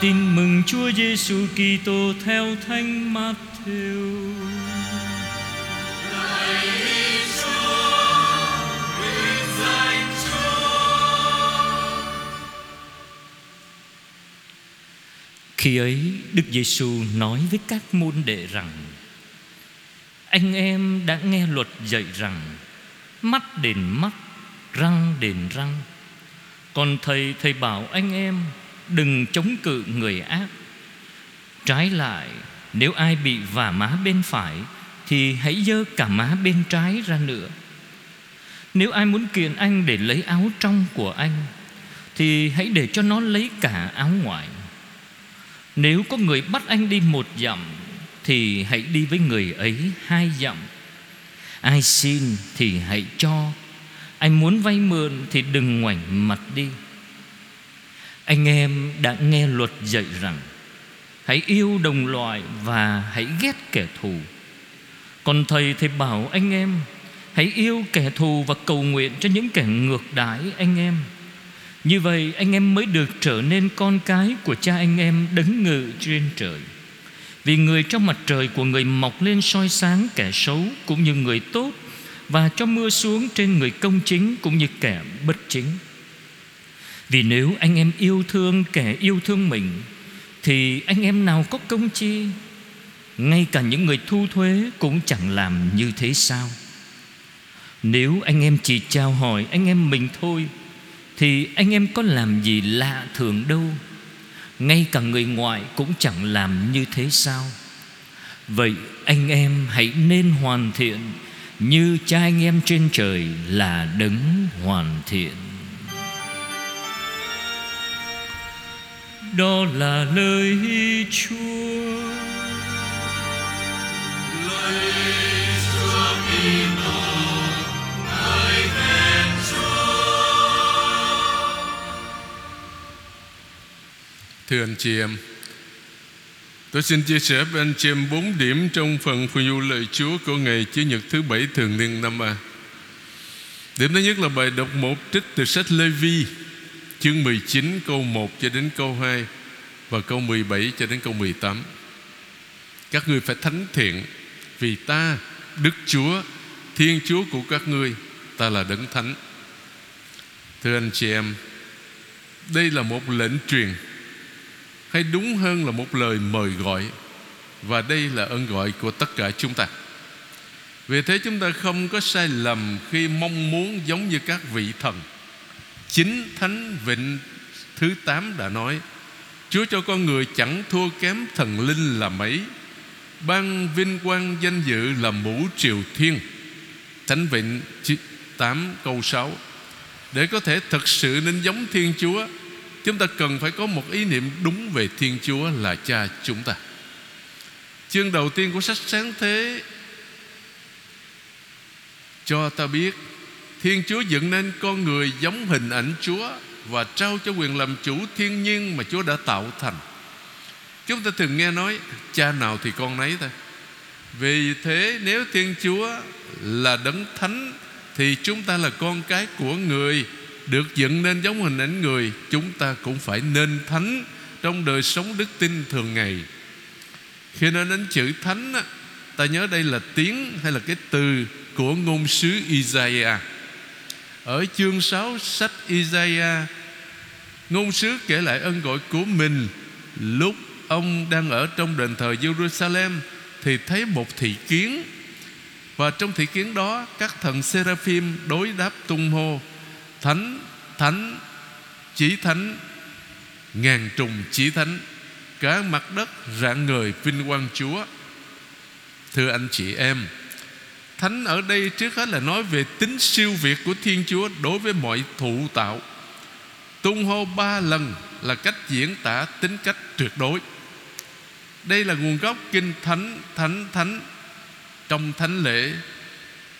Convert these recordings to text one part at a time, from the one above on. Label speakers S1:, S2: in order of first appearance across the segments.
S1: Tin mừng Chúa Giêsu Kitô theo Thánh Matthew. Khi ấy Đức Giêsu nói với các môn đệ rằng Anh em đã nghe luật dạy rằng Mắt đền mắt, răng đền răng Còn thầy thầy bảo anh em Đừng chống cự người ác. Trái lại, Nếu ai bị vả má bên phải, Thì hãy dơ cả má bên trái ra nữa. Nếu ai muốn kiện anh để lấy áo trong của anh, Thì hãy để cho nó lấy cả áo ngoài. Nếu có người bắt anh đi một dặm, Thì hãy đi với người ấy hai dặm. Ai xin thì hãy cho, Ai muốn vay mượn thì đừng ngoảnh mặt đi anh em đã nghe luật dạy rằng, Hãy yêu đồng loại và hãy ghét kẻ thù. Còn thầy thì bảo anh em, Hãy yêu kẻ thù và cầu nguyện cho những kẻ ngược đãi anh em. Như vậy, anh em mới được trở nên con cái của cha anh em đấng ngự trên trời. Vì người trong mặt trời của người mọc lên soi sáng kẻ xấu cũng như người tốt, Và cho mưa xuống trên người công chính cũng như kẻ bất chính vì nếu anh em yêu thương kẻ yêu thương mình, Thì anh em nào có công chi? Ngay cả những người thu thuế Cũng chẳng làm như thế sao? Nếu anh em chỉ chào hỏi anh em mình thôi, Thì anh em có làm gì lạ thường đâu. Ngay cả người ngoại cũng chẳng làm như thế sao? Vậy anh em hãy nên hoàn thiện Như cha anh em trên trời là đấng hoàn thiện. Đó là lời Chúa.
S2: Lời Chúa Kitô, lời khen Chúa. Thưa anh chị em, tôi xin chia sẻ với anh chị em bốn điểm trong phần phù du lời Chúa của ngày Chủ nhật thứ bảy thường niên năm A. Điểm thứ nhất là bài đọc một trích từ sách Lê Vi chương 19 câu 1 cho đến câu 2 và câu 17 cho đến câu 18. Các ngươi phải thánh thiện vì ta Đức Chúa Thiên Chúa của các ngươi ta là đấng thánh. Thưa anh chị em, đây là một lệnh truyền hay đúng hơn là một lời mời gọi và đây là ơn gọi của tất cả chúng ta. Vì thế chúng ta không có sai lầm khi mong muốn giống như các vị thần Chính Thánh Vịnh thứ 8 đã nói, Chúa cho con người chẳng thua kém thần linh là mấy, Ban vinh quang danh dự là mũ triều thiên. Thánh Vịnh 8 câu 6 Để có thể thực sự nên giống Thiên Chúa, Chúng ta cần phải có một ý niệm đúng về Thiên Chúa là cha chúng ta. Chương đầu tiên của sách sáng thế Cho ta biết Thiên Chúa dựng nên con người giống hình ảnh Chúa Và trao cho quyền làm chủ thiên nhiên mà Chúa đã tạo thành. Chúng ta thường nghe nói, Cha nào thì con nấy thôi. Vì thế, nếu Thiên Chúa là đấng thánh, Thì chúng ta là con cái của người, Được dựng nên giống hình ảnh người. Chúng ta cũng phải nên thánh Trong đời sống đức tin thường ngày. Khi nói đến chữ thánh Ta nhớ đây là tiếng hay là cái từ của ngôn sứ Isaiah ở chương 6 sách Isaiah Ngôn sứ kể lại ân gọi của mình. Lúc ông đang ở trong đền thờ Jerusalem Thì thấy một thị kiến. Và trong thị kiến đó Các thần Seraphim đối đáp tung hô Thánh, thánh, chỉ thánh Ngàn trùng chỉ thánh Cả mặt đất rạng người vinh quang Chúa. Thưa anh chị em Thánh ở đây trước hết là nói về tính siêu việt của Thiên Chúa đối với mọi thụ tạo. Tung hô ba lần là cách diễn tả tính cách tuyệt đối. Đây là nguồn gốc kinh thánh, thánh, thánh trong thánh lễ.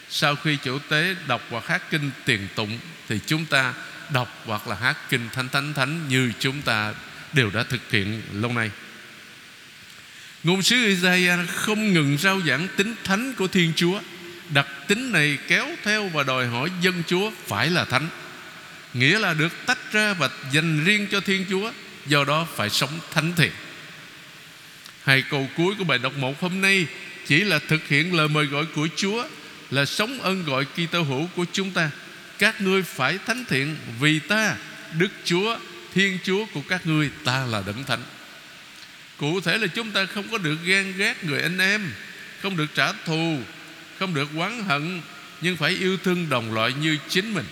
S2: Sau khi chủ tế đọc hoặc hát kinh tiền tụng thì chúng ta đọc hoặc là hát kinh thánh thánh thánh như chúng ta đều đã thực hiện lâu nay. Ngôn sứ Isaiah không ngừng rao giảng tính thánh của Thiên Chúa Đặc tính này kéo theo và đòi hỏi dân Chúa phải là thánh. Nghĩa là được tách ra và dành riêng cho Thiên Chúa, Do đó phải sống thánh thiện. Hai câu cuối của bài đọc một hôm nay Chỉ là thực hiện lời mời gọi của Chúa, Là sống ơn gọi Kitô hữu của chúng ta. Các ngươi phải thánh thiện Vì ta, Đức Chúa, Thiên Chúa của các ngươi, Ta là đấng thánh. Cụ thể là chúng ta không có được ghen ghét người anh em, Không được trả thù không được oán hận Nhưng phải yêu thương đồng loại như chính mình.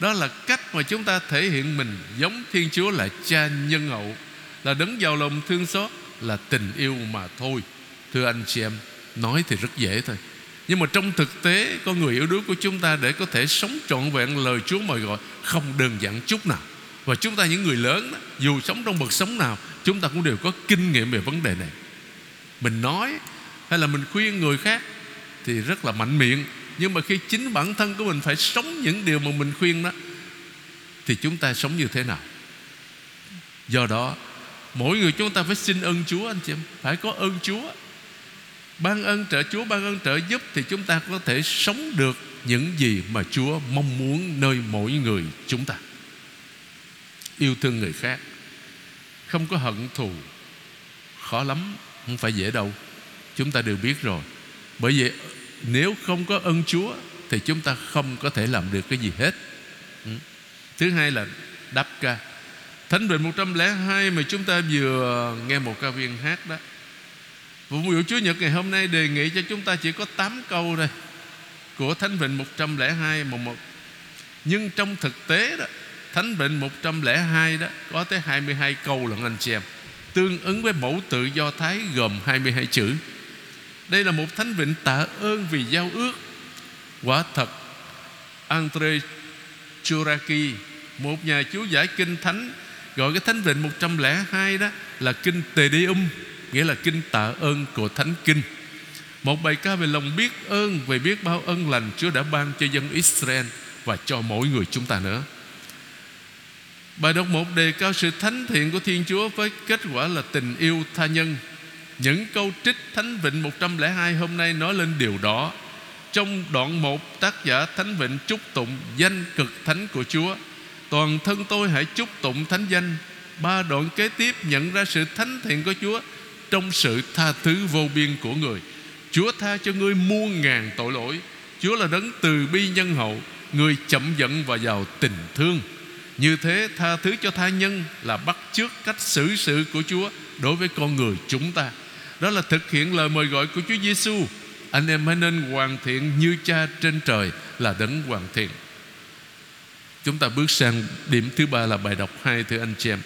S2: Đó là cách mà chúng ta thể hiện mình Giống Thiên Chúa là cha nhân hậu Là đấng giàu lòng thương xót Là tình yêu mà thôi. Thưa anh chị em Nói thì rất dễ thôi. Nhưng mà trong thực tế Con người yêu đuối của chúng ta Để có thể sống trọn vẹn lời Chúa mời gọi Không đơn giản chút nào. Và chúng ta những người lớn đó, Dù sống trong bậc sống nào Chúng ta cũng đều có kinh nghiệm về vấn đề này. Mình nói Hay là mình khuyên người khác thì rất là mạnh miệng. Nhưng mà khi chính bản thân của mình phải sống những điều mà mình khuyên đó, Thì chúng ta sống như thế nào? Do đó, Mỗi người chúng ta phải xin ơn Chúa, anh chị em. Phải có ơn Chúa. Ban ơn trợ Chúa, Ban ơn trợ giúp Thì chúng ta có thể sống được Những gì mà Chúa mong muốn Nơi mỗi người chúng ta. Yêu thương người khác. Không có hận thù. Khó lắm, Không phải dễ đâu. Chúng ta đều biết rồi. Bởi vậy nếu không có ơn Chúa, Thì chúng ta không có thể làm được cái gì hết. Ừ. Thứ hai là đáp ca. Thánh Bình 102 mà chúng ta vừa nghe một ca viên hát đó. Vụ vụ Chúa Nhật ngày hôm nay đề nghị cho chúng ta chỉ có 8 câu thôi Của Thánh Vịnh 102 một một. Nhưng trong thực tế đó, Thánh Vịnh 102 đó Có tới 22 câu lần anh chị em, Tương ứng với mẫu tự do Thái gồm 22 chữ. Đây là một thánh vịnh tạ ơn vì giao ước. Quả thật, Andre Churaki Một nhà chú giải kinh thánh, Gọi cái thánh vịnh 102 đó Là kinh Tề Đi Um Nghĩa là kinh tạ ơn của thánh kinh. Một bài ca về lòng biết ơn, Về biết bao ân lành Chúa đã ban cho dân Israel Và cho mỗi người chúng ta nữa. Bài đọc một đề cao sự thánh thiện của Thiên Chúa Với kết quả là tình yêu tha nhân. Những câu trích Thánh Vịnh 102 hôm nay nói lên điều đó. Trong đoạn 1 tác giả Thánh Vịnh chúc tụng danh cực thánh của Chúa. Toàn thân tôi hãy chúc tụng thánh danh. Ba đoạn kế tiếp nhận ra sự thánh thiện của Chúa Trong sự tha thứ vô biên của người. Chúa tha cho ngươi muôn ngàn tội lỗi. Chúa là đấng từ bi nhân hậu. Người chậm giận và giàu tình thương. Như thế, tha thứ cho tha nhân Là bắt chước cách xử sự của Chúa Đối với con người chúng ta. Đó là thực hiện lời mời gọi của Chúa Giêsu Anh em hãy nên hoàn thiện như cha trên trời Là đấng hoàn thiện Chúng ta bước sang điểm thứ ba là bài đọc hai thưa anh chị em.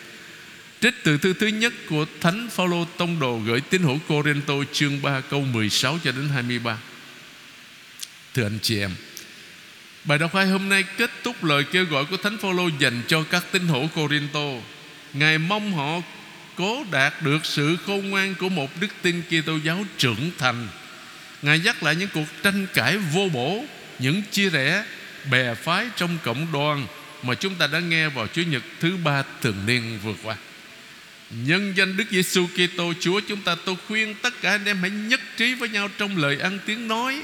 S2: Trích từ thư thứ nhất của Thánh Phaolô Tông Đồ gửi tín hữu Corinto chương 3 câu 16 cho đến 23. Thưa anh chị em, bài đọc hai hôm nay kết thúc lời kêu gọi của Thánh Phaolô dành cho các tín hữu Corinto. Ngài mong họ cố đạt được sự khôn ngoan của một đức tin Kitô giáo trưởng thành. Ngài nhắc lại những cuộc tranh cãi vô bổ, những chia rẽ bè phái trong cộng đoàn mà chúng ta đã nghe vào Chủ nhật thứ ba thường niên vừa qua. Nhân danh Đức Giêsu Kitô Chúa chúng ta tôi khuyên tất cả anh em hãy nhất trí với nhau trong lời ăn tiếng nói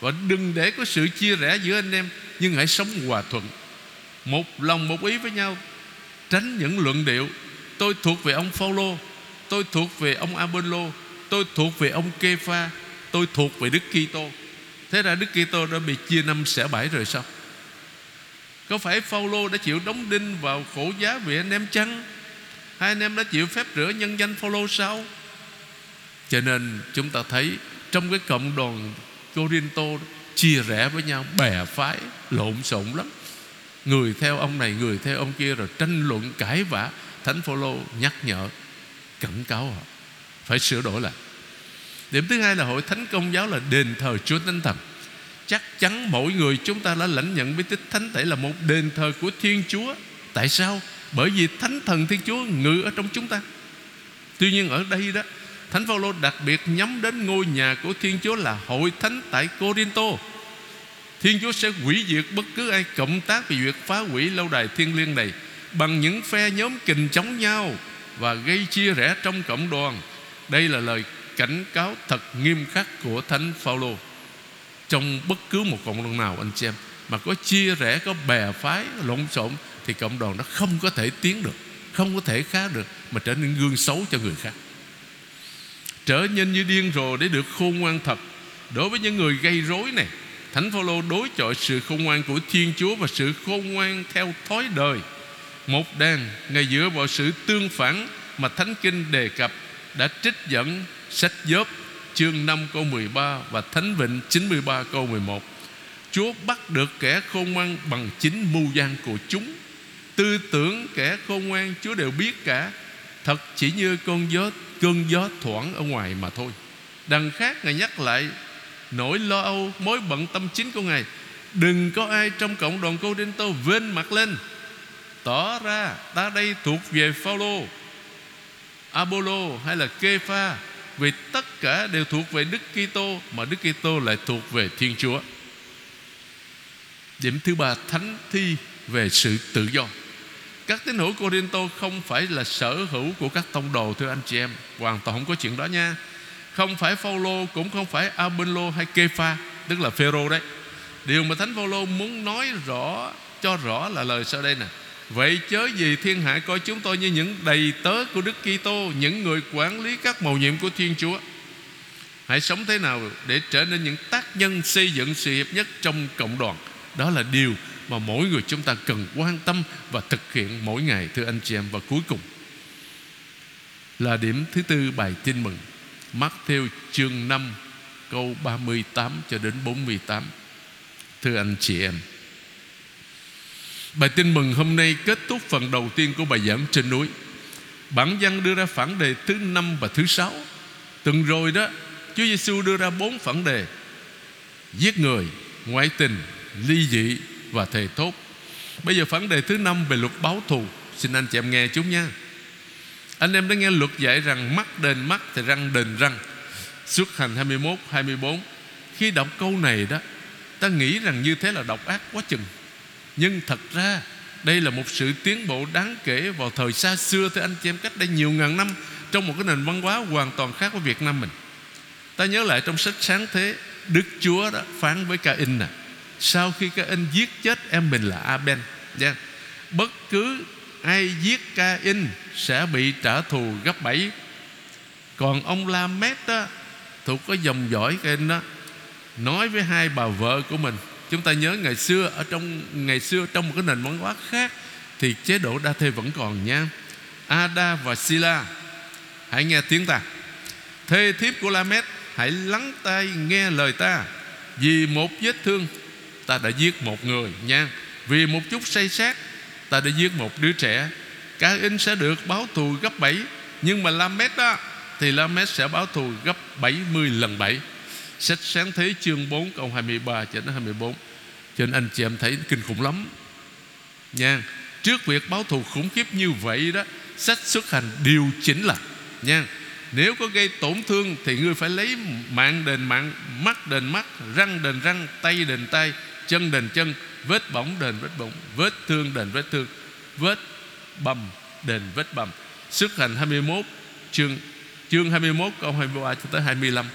S2: và đừng để có sự chia rẽ giữa anh em nhưng hãy sống hòa thuận. Một lòng một ý với nhau, tránh những luận điệu tôi thuộc về ông Phaolô, tôi thuộc về ông Apollo, tôi thuộc về ông Kepha, tôi thuộc về Đức Kitô. Thế ra Đức Kitô đã bị chia năm xẻ bảy rồi sao? Có phải Phaolô đã chịu đóng đinh vào khổ giá vì anh em chăng? Hai anh em đã chịu phép rửa nhân danh Phaolô sao? Cho nên chúng ta thấy Trong cái cộng đoàn Corinto Chia rẽ với nhau Bè phái lộn xộn lắm. Người theo ông này người theo ông kia Rồi tranh luận cãi vã. Thánh Phaolô nhắc nhở, Cảnh cáo họ, Phải sửa đổi lại. Điểm thứ hai là hội thánh công giáo là đền thờ Chúa Thánh Thần. Chắc chắn mỗi người chúng ta đã lãnh nhận bí tích thánh thể là một đền thờ của Thiên Chúa. Tại sao? Bởi vì Thánh Thần Thiên Chúa ngự ở trong chúng ta. Tuy nhiên ở đây đó, Thánh Phaolô đặc biệt nhắm đến ngôi nhà của Thiên Chúa là hội thánh tại Corinto. Thiên Chúa sẽ hủy diệt bất cứ ai cộng tác về việc phá hủy lâu đài thiên liêng này. Bằng những phe nhóm kình chống nhau Và gây chia rẽ trong cộng đoàn. Đây là lời cảnh cáo thật nghiêm khắc của Thánh Phaolô. Trong bất cứ một cộng đoàn nào, anh chị em, mà có chia rẽ, có bè phái, lộn xộn, thì cộng đoàn nó không có thể tiến được, Không có thể khác được, Mà trở nên gương xấu cho người khác. Trở nên như điên rồ để được khôn ngoan thật. Đối với những người gây rối này, Thánh Phaolô đối chọi sự khôn ngoan của Thiên Chúa Và sự khôn ngoan theo thói đời. Một đàn Ngày dựa vào sự tương phản Mà Thánh Kinh đề cập, Đã trích dẫn sách Gióp chương 5 câu 13 Và Thánh Vịnh 93 câu 11 Chúa bắt được kẻ khôn ngoan bằng chính mưu gian của chúng. Tư tưởng kẻ khôn ngoan Chúa đều biết cả. Thật chỉ như con gió, cơn gió thoảng ở ngoài mà thôi. Đằng khác Ngài nhắc lại, Nỗi lo âu, mối bận tâm chính của Ngài. Đừng có ai trong cộng đoàn cô Đinh Tô Vên mặt lên. Tỏ ra ta đây thuộc về Phaolô, Apollo hay là Kepha, Vì tất cả đều thuộc về Đức Kitô Mà Đức Kitô lại thuộc về Thiên Chúa. Điểm thứ ba, Thánh thi về sự tự do. Các tín hữu Corinto không phải là sở hữu của các tông đồ, Thưa anh chị em. Hoàn toàn không có chuyện đó nha. Không phải Phaolô, cũng không phải Apollo hay Kepha, Tức là Phêrô đấy. Điều mà Thánh Phaolô muốn nói rõ, Cho rõ là lời sau đây nè. Vậy chớ gì thiên hạ coi chúng tôi như những đầy tớ của Đức Kitô, những người quản lý các mầu nhiệm của Thiên Chúa. Hãy sống thế nào để trở nên những tác nhân xây dựng sự hiệp nhất trong cộng đoàn. Đó là điều mà mỗi người chúng ta cần quan tâm và thực hiện mỗi ngày thưa anh chị em và cuối cùng là điểm thứ tư bài tin mừng Matthew chương 5 câu 38 cho đến 48 thưa anh chị em Bài tin mừng hôm nay kết thúc phần đầu tiên của bài giảng trên núi. Bản văn đưa ra phản đề thứ năm và thứ sáu. Từng rồi đó Chúa Giêsu đưa ra bốn phản đề. Giết người, ngoại tình, ly dị và thề thốt. Bây giờ phản đề thứ năm về luật báo thù. Xin anh chị em nghe chúng nha. Anh em đã nghe luật dạy rằng Mắt đền mắt thì răng đền răng. Xuất hành 21, 24 Khi đọc câu này đó Ta nghĩ rằng như thế là độc ác quá chừng. Nhưng thật ra, Đây là một sự tiến bộ đáng kể Vào thời xa xưa Thưa anh chị em cách đây nhiều ngàn năm Trong một cái nền văn hóa hoàn toàn khác với Việt Nam mình. Ta nhớ lại trong sách sáng thế, Đức Chúa đã phán với Ca-in nè, sau khi các in giết chết em mình là Aben. Yeah. Bất cứ ai giết Ca-in Sẽ bị trả thù gấp bảy. Còn ông La-mét đó Thuộc có dòng dõi Ca-in đó, Nói với hai bà vợ của mình Chúng ta nhớ ngày xưa, Ở trong, ngày xưa trong một cái nền văn hóa khác Thì chế độ đa thê vẫn còn nha. Ada và Sila, Hãy nghe tiếng ta. Thê thiếp của La-mét Hãy lắng tai nghe lời ta, Vì một vết thương ta đã giết một người nha. Vì một chút say sát ta đã giết một đứa trẻ. Cá in sẽ được báo thù gấp 7 Nhưng mà Lamed đó, Thì Lamed sẽ báo thù gấp 70 lần 7 Sách sáng thế chương 4 câu 23 cho đến 24 Cho nên anh chị em thấy kinh khủng lắm. Nha, Trước việc báo thù khủng khiếp như vậy đó, Sách xuất hành điều chỉnh là, Nha, nếu có gây tổn thương Thì ngươi phải lấy mạng đền mạng, Mắt đền mắt, Răng đền răng, Tay đền tay, chân đền chân, vết bỏng đền vết bỏng, vết thương đền vết thương, vết bầm đền vết bầm. Sức hành 21 chương chương 21 câu 23 cho tới 25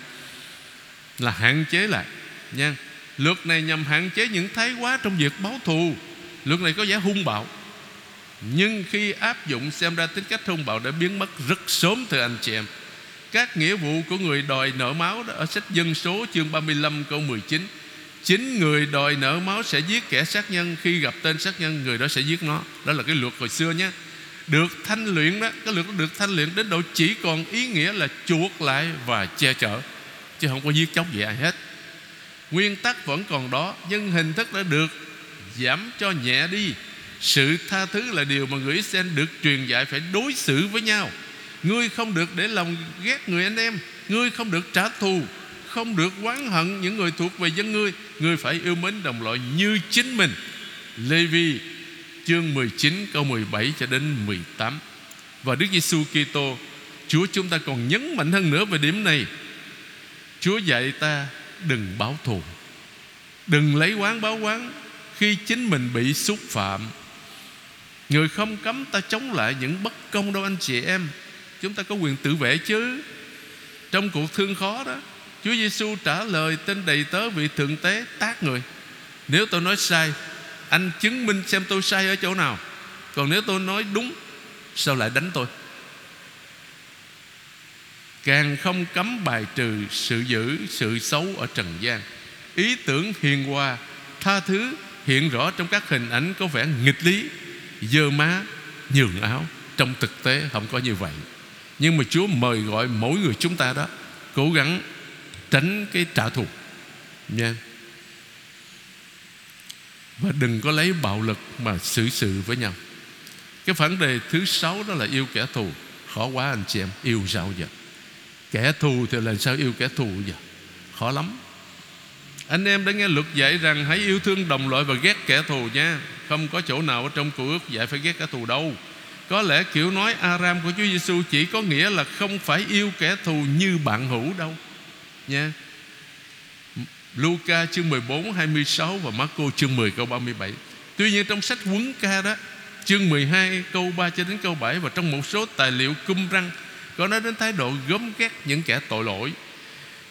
S2: là hạn chế lại, nha. Luật này nhằm hạn chế những thái quá trong việc báo thù. Luật này có vẻ hung bạo. Nhưng khi áp dụng xem ra tính cách hung bạo đã biến mất rất sớm, thưa anh chị em. Các nghĩa vụ của người đòi nợ máu đó ở sách dân số chương 35 câu 19 Chính người đòi nợ máu sẽ giết kẻ sát nhân, Khi gặp tên sát nhân, Người đó sẽ giết nó. Đó là cái luật hồi xưa nhé. Được thanh luyện đó, Cái luật đó được thanh luyện đến độ chỉ còn ý nghĩa là chuộc lại và che chở. Chứ không có giết chóc gì ai hết. Nguyên tắc vẫn còn đó, Nhưng hình thức đã được giảm cho nhẹ đi. Sự tha thứ là điều mà người Israel được truyền dạy Phải đối xử với nhau. Ngươi không được để lòng ghét người anh em, Ngươi không được trả thù, không được oán hận những người thuộc về dân ngươi. Ngươi phải yêu mến đồng loại như chính mình. Lê Vi chương 19 câu 17 cho đến 18 Và Đức Giêsu Kitô, Chúa chúng ta còn nhấn mạnh hơn nữa về điểm này. Chúa dạy ta đừng báo thù. Đừng lấy quán báo quán Khi chính mình bị xúc phạm. Người không cấm ta chống lại những bất công đâu anh chị em. Chúng ta có quyền tự vệ chứ. Trong cuộc thương khó đó, Chúa Giêsu trả lời tên đầy tớ vị thượng tế tác người. Nếu tôi nói sai, Anh chứng minh xem tôi sai ở chỗ nào. Còn nếu tôi nói đúng, Sao lại đánh tôi? Càng không cấm bài trừ sự dữ, Sự xấu ở trần gian. Ý tưởng hiền hòa, Tha thứ hiện rõ trong các hình ảnh Có vẻ nghịch lý, Dơ má, nhường áo. Trong thực tế không có như vậy. Nhưng mà Chúa mời gọi mỗi người chúng ta đó, Cố gắng tránh cái trả thù. Nha. Và đừng có lấy bạo lực Mà xử sự với nhau. Cái vấn đề thứ sáu đó là yêu kẻ thù. Khó quá anh chị em, Yêu sao vậy Kẻ thù thì làm sao yêu kẻ thù vậy, Khó lắm. Anh em đã nghe luật dạy rằng Hãy yêu thương đồng loại và ghét kẻ thù nha. Không có chỗ nào ở trong cựu ước dạy phải ghét kẻ thù đâu. Có lẽ kiểu nói Aram của Chúa Giêsu Chỉ có nghĩa là không phải yêu kẻ thù như bạn hữu đâu. Nha. Luca chương 14 26 Và Marco chương 10 câu 37 Tuy nhiên trong sách quấn ca đó Chương 12 câu 3 cho đến câu 7 Và trong một số tài liệu cung răng có nói đến thái độ gớm ghét những kẻ tội lỗi,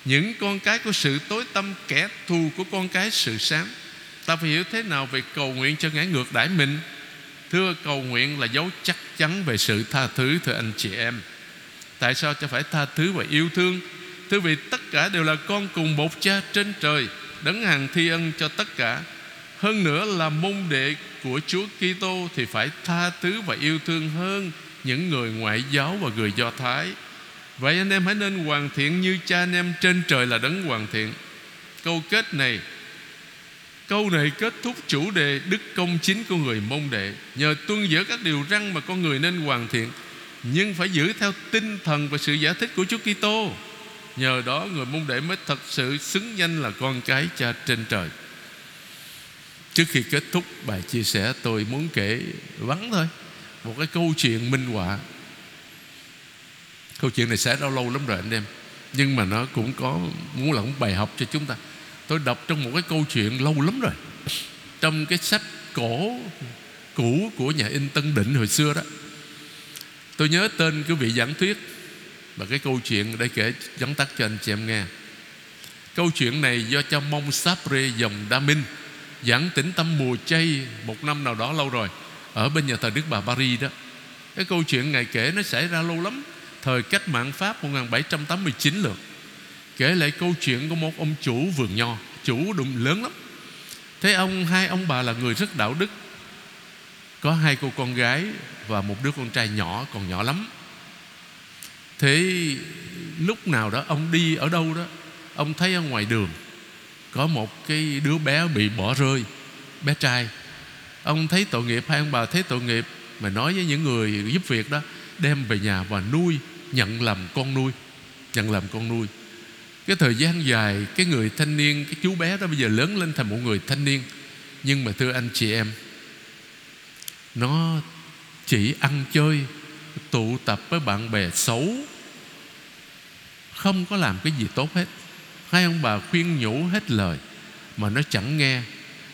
S2: Những con cái của sự tối tâm Kẻ thù của con cái sự sáng Ta phải hiểu thế nào về cầu nguyện cho ngã ngược đãi mình? Thưa, cầu nguyện là dấu chắc chắn về sự tha thứ, Thưa anh chị em. Tại sao cho phải tha thứ và yêu thương? Thưa vì tất cả đều là con cùng một cha trên trời, Đấng hàng thi ân cho tất cả. Hơn nữa là môn đệ của Chúa Kitô Thì phải tha thứ và yêu thương hơn những người ngoại giáo và người Do Thái. Vậy anh em hãy nên hoàn thiện Như cha anh em trên trời là đấng hoàn thiện. Câu kết này, Câu này kết thúc chủ đề Đức công chính của người môn đệ. Nhờ tuân giữ các điều răn mà con người nên hoàn thiện, Nhưng phải giữ theo tinh thần và sự giải thích của Chúa Kitô. Nhờ đó, người môn đệ mới thật sự xứng danh là con cái cha trên trời. Trước khi kết thúc bài chia sẻ, tôi muốn kể vắn thôi. Một cái câu chuyện minh họa. Câu chuyện này xảy ra lâu lắm rồi anh em. Nhưng mà nó cũng có, muốn là một bài học cho chúng ta. Tôi đọc trong một cái câu chuyện lâu lắm rồi. Trong cái sách cổ cũ của nhà in Tân Định hồi xưa đó. Tôi nhớ tên cái vị giảng thuyết và cái câu chuyện để kể, dẫn tắt cho anh chị em nghe. Câu chuyện này do cha Mông Sapre dòng Đa Minh Giảng tĩnh tâm mùa chay Một năm nào đó lâu rồi. Ở bên nhà thờ Đức Bà Paris đó, Cái câu chuyện Ngài kể nó xảy ra lâu lắm. Thời cách mạng Pháp 1789 lượt, Kể lại câu chuyện của một ông chủ vườn nho, Chủ đụng lớn lắm. Thế ông, hai ông bà là người rất đạo đức. Có hai cô con gái Và một đứa con trai nhỏ, Còn nhỏ lắm. Thế lúc nào đó ông đi ở đâu đó, Ông thấy ở ngoài đường Có một cái đứa bé bị bỏ rơi, Bé trai. Ông thấy tội nghiệp hay ông bà thấy tội nghiệp, Mà nói với những người giúp việc đó, Đem về nhà và nuôi, Nhận làm con nuôi, Nhận làm con nuôi. Cái thời gian dài, Cái người thanh niên, Cái chú bé đó bây giờ lớn lên thành một người thanh niên. Nhưng mà thưa anh chị em, Nó chỉ ăn chơi, tụ tập với bạn bè xấu, không có làm cái gì tốt hết. Hai ông bà khuyên nhủ hết lời, mà nó chẳng nghe.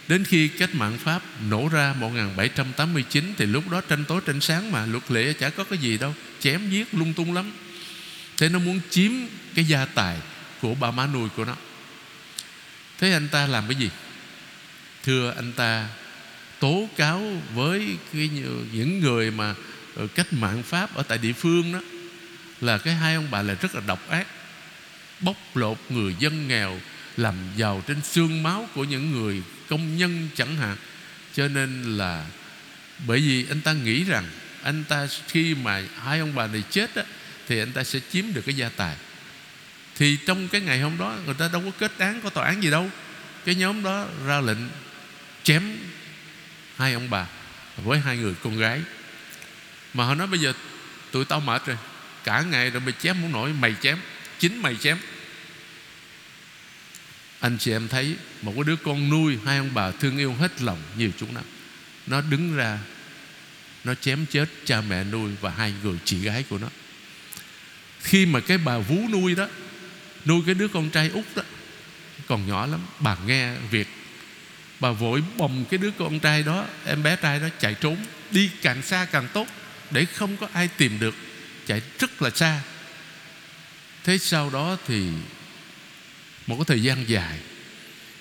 S2: Đến khi cách mạng Pháp nổ ra 1789 Thì lúc đó tranh tối tranh sáng mà Luật lệ chả có cái gì đâu Chém giết lung tung lắm. Thế nó muốn chiếm cái gia tài Của ba má nuôi của nó. Thế anh ta làm cái gì? Thưa anh ta Tố cáo với cái, những người mà ờ, Cách mạng Pháp ở tại địa phương đó Là cái hai ông bà là rất là độc ác Bóc lột người dân nghèo làm giàu trên xương máu của những người công nhân chẳng hạn. Cho nên là bởi vì anh ta nghĩ rằng anh ta khi mà hai ông bà này chết á, thì anh ta sẽ chiếm được cái gia tài. Thì trong cái ngày hôm đó người ta đâu có kết án có tòa án gì đâu. Cái nhóm đó ra lệnh chém hai ông bà với hai người con gái. Mà họ nói bây giờ tụi tao mệt rồi cả ngày rồi mày chém không nổi mày chém chính mày chém anh chị em thấy một cái đứa con nuôi, hai ông bà thương yêu hết lòng nhiều chúng nào nó đứng ra, nó chém chết cha mẹ nuôi và hai người chị gái của nó. Khi mà cái bà vú nuôi đó, nuôi cái đứa con trai út đó, còn nhỏ lắm, bà nghe việc, bà vội bồng cái đứa con trai đó, em bé trai đó chạy trốn, đi càng xa càng tốt, để không có ai tìm được, chạy rất là xa. Thế sau đó thì một cái thời gian dài.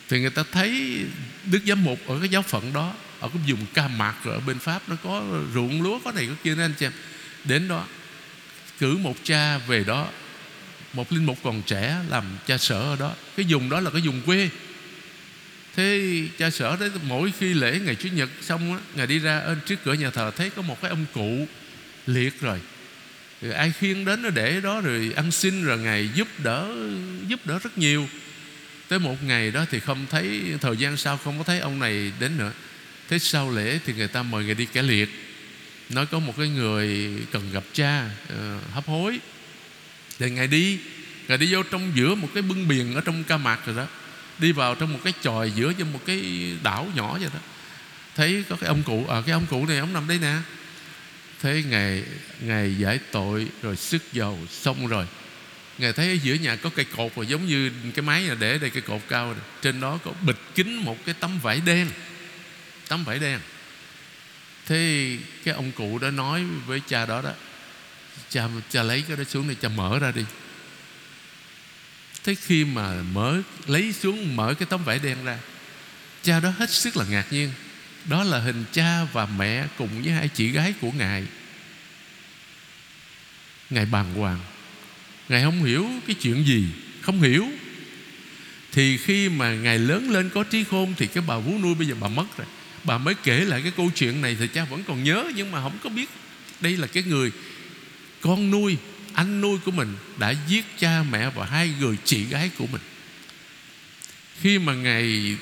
S2: Thì người ta thấy đức giám mục ở cái giáo phận đó ở cái vùng ca mạc ở bên pháp, nó có ruộng lúa, có này, có kia nên anh chị em. Đến đó, cử một cha về đó, một linh mục còn trẻ, làm cha sở ở đó. Cái vùng đó là cái vùng quê. Thế cha sở đấy mỗi khi lễ ngày chủ nhật xong á, ngài đi ra ở trước cửa nhà thờ, thấy có một cái ông cụ liệt rồi rồi ai khiêng đến nó để đó rồi ăn xin rồi ngài giúp đỡ giúp đỡ rất nhiều. Tới một ngày đó thì không thấy thời gian sau không có thấy ông này đến nữa. Thế sau lễ thì người ta mời người đi kẻ liệt. Nói có một cái người cần gặp cha uh, hấp hối. Thì ngài đi ngài đi vô trong giữa một cái bưng biển ở trong ca mạc rồi đó. Đi vào trong một cái chòi giữa trong một cái đảo nhỏ vậy đó. Thấy có cái ông cụ à cái ông cụ này ông nằm đây nè thấy ngài ngài giải tội rồi sức dầu xong rồi. Ngài thấy ở giữa nhà có cây cột rồi, giống như cái máy nhà để đây, cây cột cao này. trên đó có bịch kín một cái tấm vải đen, tấm vải đen. Thế cái ông cụ đó nói với cha đó đó, cha cha lấy cái đó xuống này cha mở ra đi. Thế khi mà mở, lấy xuống mở cái tấm vải đen ra, cha đó hết sức là ngạc nhiên đó là hình cha và mẹ cùng với hai chị gái của ngài. Ngài bàng hoàng. Ngài không hiểu cái chuyện gì, không hiểu. Thì khi mà ngài lớn lên có trí khôn thì cái bà vú nuôi bây giờ bà mất rồi. Bà mới kể lại cái câu chuyện này thì cha vẫn còn nhớ, nhưng mà không có biết đây là cái người con nuôi, anh nuôi của mình đã giết cha mẹ và hai người chị gái của mình. Khi mà ngài,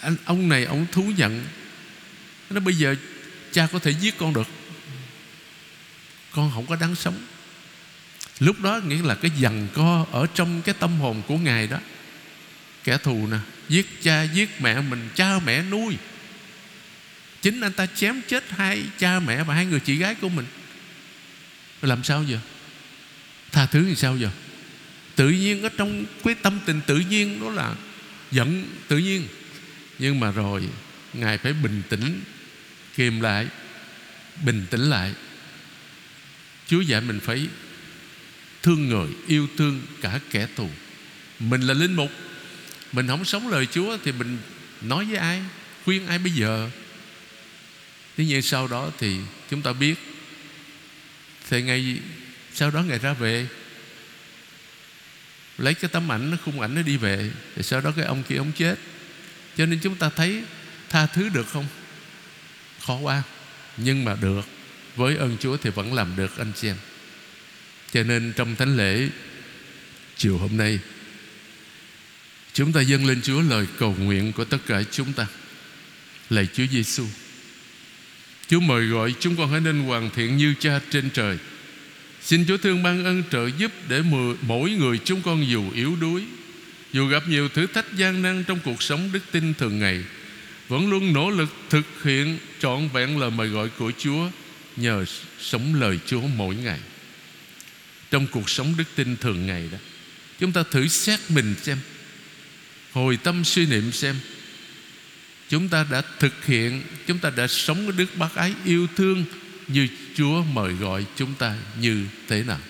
S2: anh, ông này, ông thú nhận nó bây giờ cha có thể giết con được. Con không có đáng sống. Lúc đó nghĩa là cái dằn co ở trong cái tâm hồn của ngài đó. Kẻ thù nè, giết cha, giết mẹ mình, cha mẹ nuôi. Chính anh ta chém chết hai cha mẹ và hai người chị gái của mình. Làm sao giờ? Tha thứ thì sao giờ? Tự nhiên ở trong cái tâm tình tự nhiên đó là giận tự nhiên. Nhưng mà rồi ngài phải bình tĩnh kìm lại bình tĩnh lại. Chúa dạy mình phải thương người yêu thương cả kẻ thù. Mình là linh mục mình không sống lời chúa thì mình nói với ai khuyên ai bây giờ? Tuy nhiên sau đó thì chúng ta biết Thì ngày sau đó ngày ra về Lấy cái tấm ảnh, nó khung ảnh nó đi về Thì sau đó cái ông kia ông chết. Cho nên chúng ta thấy tha thứ được không? Khó quá. Nhưng mà được, Với ơn Chúa thì vẫn làm được anh chị em. Cho nên trong thánh lễ Chiều hôm nay, Chúng ta dâng lên Chúa lời cầu nguyện của tất cả chúng ta. Lạy Chúa Giêsu Chúa mời gọi chúng con hãy nên hoàn thiện như cha trên trời. Xin Chúa thương ban ân trợ giúp Để mỗi người chúng con dù yếu đuối, Dù gặp nhiều thử thách gian nan Trong cuộc sống đức tin thường ngày vẫn luôn nỗ lực thực hiện Trọn vẹn lời mời gọi của Chúa Nhờ sống lời Chúa mỗi ngày. Trong cuộc sống đức tin thường ngày đó, Chúng ta thử xét mình xem, Hồi tâm suy niệm xem, Chúng ta đã thực hiện, Chúng ta đã sống cái đức bác ái yêu thương Như Chúa mời gọi chúng ta như thế nào.